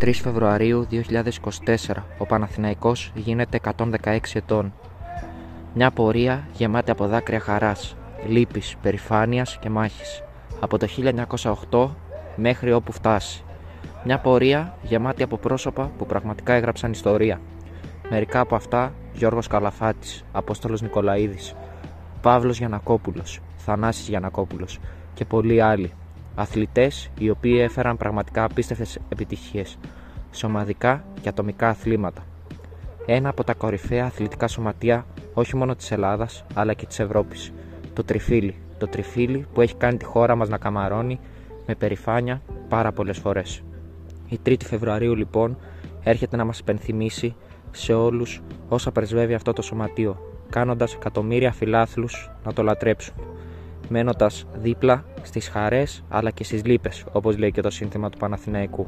3 Φεβρουαρίου 2024 ο Παναθηναϊκός γίνεται 116 ετών. Μια πορεία γεμάτη από δάκρυα χαράς, λύπης, περηφάνειας και μάχης. Από το 1908 μέχρι όπου φτάσει. Μια πορεία γεμάτη από πρόσωπα που πραγματικά έγραψαν ιστορία. Μερικά από αυτά Γιώργος Καλαφάτης, Απόστολος Νικολαίδης, Παύλος Γιανακόπουλος, Θανάσης Γιανακόπουλος και πολλοί άλλοι. Αθλητές οι οποίοι έφεραν πραγματικά απίστευτες επιτυχίες σε ομαδικά και ατομικά αθλήματα. Ένα από τα κορυφαία αθλητικά σωματεία όχι μόνο της Ελλάδας αλλά και της Ευρώπης. Το τριφύλι. Το τριφύλι που έχει κάνει τη χώρα μας να καμαρώνει με περηφάνεια πάρα πολλές φορές. Η 3η Φεβρουαρίου λοιπόν έρχεται να μας υπενθυμίσει σε όλους όσα πρεσβεύει αυτό το σωματείο, κάνοντας εκατομμύρια φιλάθλους να το λατρέψουν, μένοντας δίπλα στις χαρές αλλά και στις λύπες, όπως λέει και το σύνθημα του Παναθηναϊκού.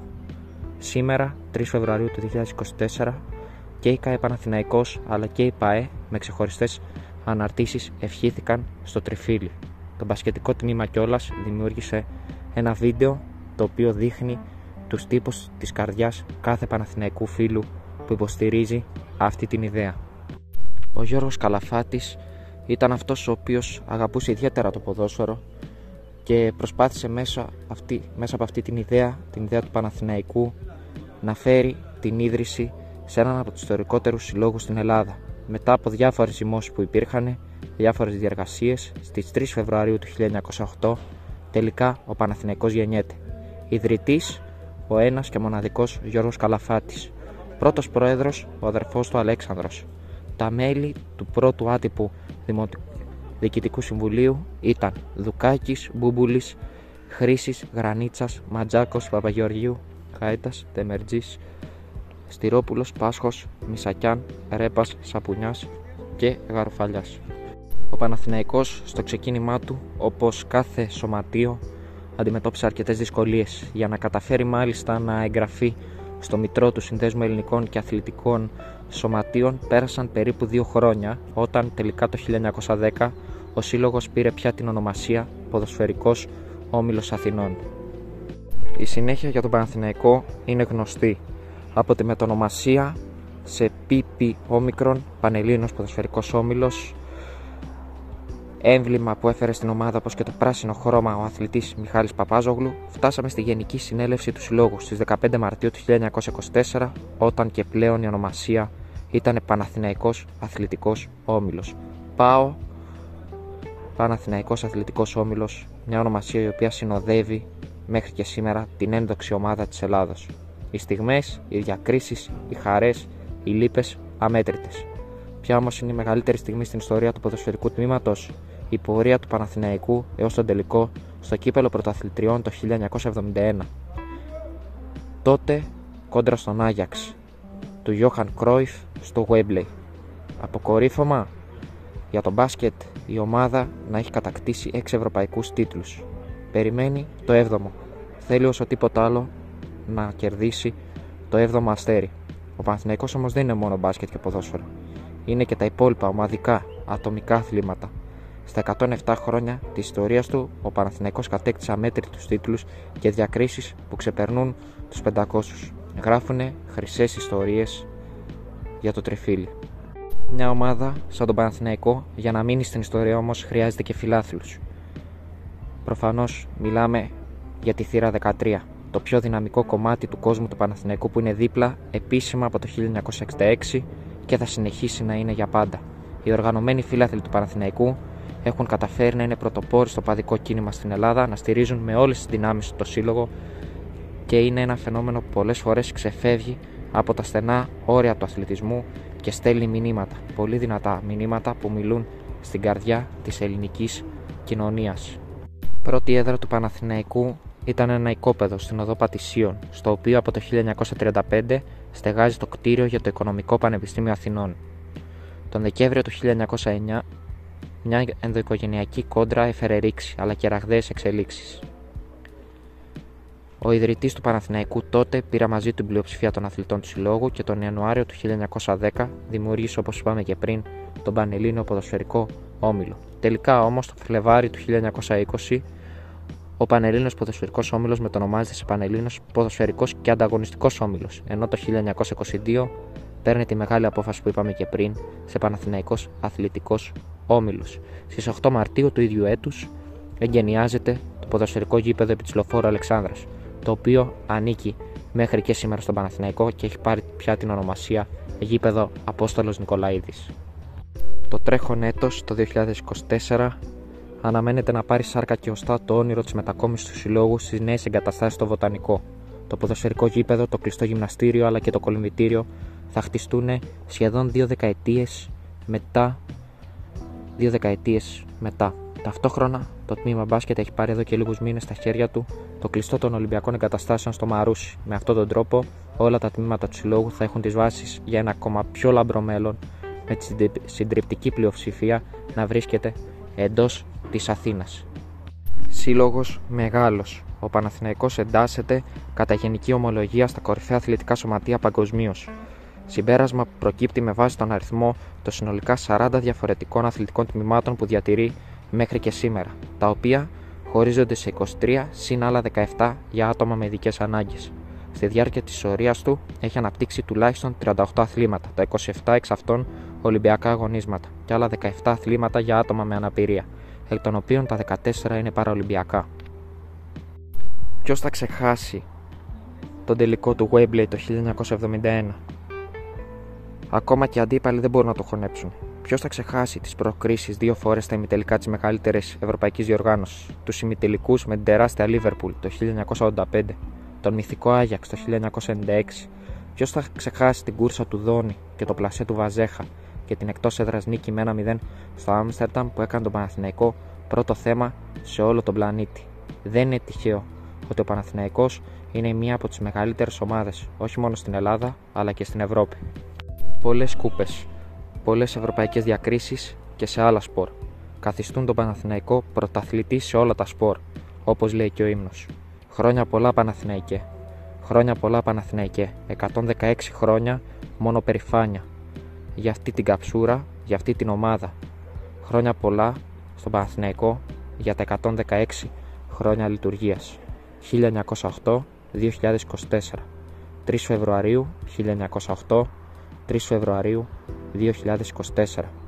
Σήμερα, 3 Φεβρουαρίου του 2024, και η ΚΑΕ Παναθηναϊκός αλλά και η ΠΑΕ με ξεχωριστές αναρτήσεις ευχήθηκαν στο τριφύλι. Το μπασκετικό τμήμα κιόλας δημιούργησε ένα βίντεο το οποίο δείχνει τους τύπους της καρδιάς κάθε Παναθηναϊκού φίλου που υποστηρίζει αυτή την ιδέα. Ο Γιώργος Καλαφάτης ήταν αυτός ο οποίος αγαπούσε ιδιαίτερα το ποδόσφαιρο και προσπάθησε μέσα, αυτή, μέσα από αυτή την ιδέα, την ιδέα του Παναθηναϊκού, να φέρει την ίδρυση σε έναν από τους ιστορικότερους συλλόγους στην Ελλάδα. Μετά από διάφορες ζυμώσεις που υπήρχαν, διάφορες διεργασίες, στις 3 Φεβρουαρίου του 1908, τελικά ο Παναθηναϊκός γεννιέται. Ιδρυτής, ο ένας και μοναδικός Γιώργος Καλαφάτης. Πρώτος πρόεδρος, ο αδερφός του Αλέξανδρος. Τα μέλη του πρώτου άτυπου Διοικητικού Συμβουλίου ήταν Δουκάκης, Μπούμπουλης, Χρήσης, Γρανίτσας, Ματζάκος, Παπαγεωργίου, Χάιτας, Τεμερτζής, Στυρόπουλος, Πάσχος, Μισακιάν, Ρέπας, Σαπουνιάς και Γαροφαλιάς. Ο Παναθηναϊκός στο ξεκίνημά του, όπως κάθε σωματείο, αντιμετώπισε αρκετές δυσκολίες για να καταφέρει μάλιστα να εγγραφεί στο Μητρό του Συνδέσμου Ελληνικών και Αθλητικών Σωματείων πέρασαν περίπου δύο χρόνια όταν τελικά το 1910 ο Σύλλογος πήρε πια την ονομασία Ποδοσφαιρικός Όμιλος Αθηνών. Η συνέχεια για τον Παναθηναϊκό είναι γνωστή από τη μετονομασία σε PP Όμικρον Πανελλήνος Ποδοσφαιρικός Όμιλος έμβλημα που έφερε στην ομάδα όπως και το πράσινο χρώμα ο αθλητής Μιχάλης Παπάζογλου φτάσαμε στη Γενική Συνέλευση του Συλλόγου στις 15 Μαρτίου του 1924 όταν και πλέον η ονομασία ήταν Παναθηναϊκός Αθλητικός Όμιλος. Πάω Παναθηναϊκός Αθλητικός Όμιλος, μια ονομασία η οποία συνοδεύει μέχρι και σήμερα την ένδοξη ομάδα της Ελλάδος. Οι στιγμές, οι διακρίσεις, οι χαρές, οι λύπες αμέτρητες. Ποια όμως είναι η μεγαλύτερη στιγμή στην ιστορία του ποδοσφαιρικού τμήματος, η πορεία του Παναθηναϊκού έως τον τελικό στο κύπελο πρωταθλητριών το 1971. Τότε κόντρα στον Άγιαξ του Γιώχαν Κρόιφ στο Wembley. Αποκορύφωμα για τον μπάσκετ η ομάδα να έχει κατακτήσει 6 ευρωπαϊκούς τίτλους. Περιμένει το 7ο. Θέλει όσο τίποτα άλλο να κερδίσει το 7ο αστέρι. Ο Παναθηναϊκός όμως δεν είναι μόνο μπάσκετ και ποδόσφαιρο. Είναι και τα υπόλοιπα ομαδικά, ατομικά αθλήματα. Στα 107 χρόνια της ιστορίας του, ο Παναθηναϊκός κατέκτησε αμέτρητους τίτλους και διακρίσεις που ξεπερνούν τους 500. Γράφουνε χρυσές ιστορίες για το τρεφίλι. Μια ομάδα σαν τον Παναθηναϊκό, για να μείνει στην ιστορία όμως, χρειάζεται και φιλάθλους. Προφανώς μιλάμε για τη θύρα 13, το πιο δυναμικό κομμάτι του κόσμου του Παναθηναϊκού που είναι δίπλα επίσημα από το 1966 και θα συνεχίσει να είναι για πάντα. Οι οργανωμένοι φίλαθλοι του Παναθηναϊκού έχουν καταφέρει να είναι πρωτοπόροι στο παδικό κίνημα στην Ελλάδα, να στηρίζουν με όλες τις δυνάμεις το σύλλογο και είναι ένα φαινόμενο που πολλές φορές ξεφεύγει από τα στενά όρια του αθλητισμού και στέλνει μηνύματα, πολύ δυνατά μηνύματα που μιλούν στην καρδιά της ελληνικής κοινωνίας. Πρώτη έδρα του Παναθηναϊκού ήταν ένα οικόπεδο στην οδό Πατησίων, στο οποίο από το 1935 στεγάζει το κτίριο για το Οικονομικό Πανεπιστήμιο Αθηνών. Τον Δεκέμβριο του 1909 μια ενδοοικογενειακή κόντρα έφερε ρήξη αλλά και ραγδαίες εξελίξεις. Ο ιδρυτής του Παναθηναϊκού τότε πήρα μαζί του την πλειοψηφία των αθλητών του συλλόγου και τον Ιανουάριο του 1910 δημιούργησε, όπως είπαμε και πριν, τον Πανελλήνιο Ποδοσφαιρικό Όμιλο. Τελικά όμως, το Φλεβάρι του 1920, Ο Πανελλήνιος Ποδοσφαιρικός Όμιλος μετονομάζεται σε Πανελλήνιος Ποδοσφαιρικός και Ανταγωνιστικός Όμιλος, ενώ το 1922 παίρνει τη μεγάλη απόφαση που είπαμε και πριν σε Παναθηναϊκός Αθλητικός Όμιλος. Στις 8 Μαρτίου του ίδιου έτους εγκαινιάζεται το ποδοσφαιρικό γήπεδο επί της Λοφόρου Αλεξάνδρας, το οποίο ανήκει μέχρι και σήμερα στον Παναθηναϊκό και έχει πάρει πια την ονομασία γήπεδο Απόστολος Νικολαίδης. Το τρέχον έτος, το 2024, αναμένεται να πάρει σάρκα και οστά το όνειρο της μετακόμισης του συλλόγου στις νέες εγκαταστάσεις στο Βοτανικό. Το ποδοσφαιρικό γήπεδο, το κλειστό γυμναστήριο αλλά και το κολυμβητήριο θα χτιστούν σχεδόν δύο δεκαετίες μετά. Δύο δεκαετίες μετά. Ταυτόχρονα, το τμήμα μπάσκετ έχει πάρει εδώ και λίγους μήνες στα χέρια του το κλειστό των Ολυμπιακών Εγκαταστάσεων στο Μαρούσι. Με αυτόν τον τρόπο, όλα τα τμήματα του συλλόγου θα έχουν τις βάσεις για ένα ακόμα πιο λαμπρό μέλλον, με τη συντριπτική πλειοψηφία να βρίσκεται εντός της Αθήνας. Σύλλογος μεγάλος. Ο Παναθηναϊκός εντάσσεται κατά γενική ομολογία στα κορυφαία αθλητικά σωματεία παγκοσμίως. Συμπέρασμα που προκύπτει με βάση τον αριθμό των συνολικά 40 διαφορετικών αθλητικών τμήματων που διατηρεί μέχρι και σήμερα, τα οποία χωρίζονται σε 23 συν άλλα 17 για άτομα με ειδικές ανάγκες. Στη διάρκεια της ορία του έχει αναπτύξει τουλάχιστον 38 αθλήματα, τα 27 εξ αυτών Ολυμπιακά αγωνίσματα και άλλα 17 αθλήματα για άτομα με αναπηρία, εκ των οποίων τα 14 είναι παραολυμπιακά. Ποιος θα ξεχάσει τον τελικό του Webley το 1971. Ακόμα και οι αντίπαλοι δεν μπορούν να το χωνέψουν. Ποιος θα ξεχάσει τις προκρίσεις δύο φορές στα ημιτελικά της μεγαλύτερης ευρωπαϊκής διοργάνωσης, τους ημιτελικούς με την τεράστια Λίβερπουλ το 1985, τον μυθικό Άγιαξ το 1996, ποιος θα ξεχάσει την κούρσα του Δόνι και το πλασέ του Βαζέχα και την εκτός έδρας νίκη με 1-0 στο Άμστερνταμ που έκανε τον Παναθηναϊκό πρώτο θέμα σε όλο τον πλανήτη; Δεν είναι τυχαίο ότι ο Παναθηναϊκός είναι μία από τις μεγαλύτερες ομάδες όχι μόνο στην Ελλάδα αλλά και στην Ευρώπη. Πολλές κούπες, πολλές ευρωπαϊκές διακρίσεις και σε άλλα σπορ. Καθιστούν τον Παναθηναϊκό πρωταθλητή σε όλα τα σπορ, όπως λέει και ο ύμνος. Χρόνια πολλά Παναθηναϊκέ. Χρόνια πολλά Παναθηναϊκέ. 116 χρόνια μόνο περηφάνεια. Για αυτή την καψούρα, για αυτή την ομάδα. Χρόνια πολλά στον Παναθηναϊκό για τα 116 χρόνια λειτουργίας. 1908-2024 3 Φεβρουαρίου 1908 3 Φεβρουαρίου 2024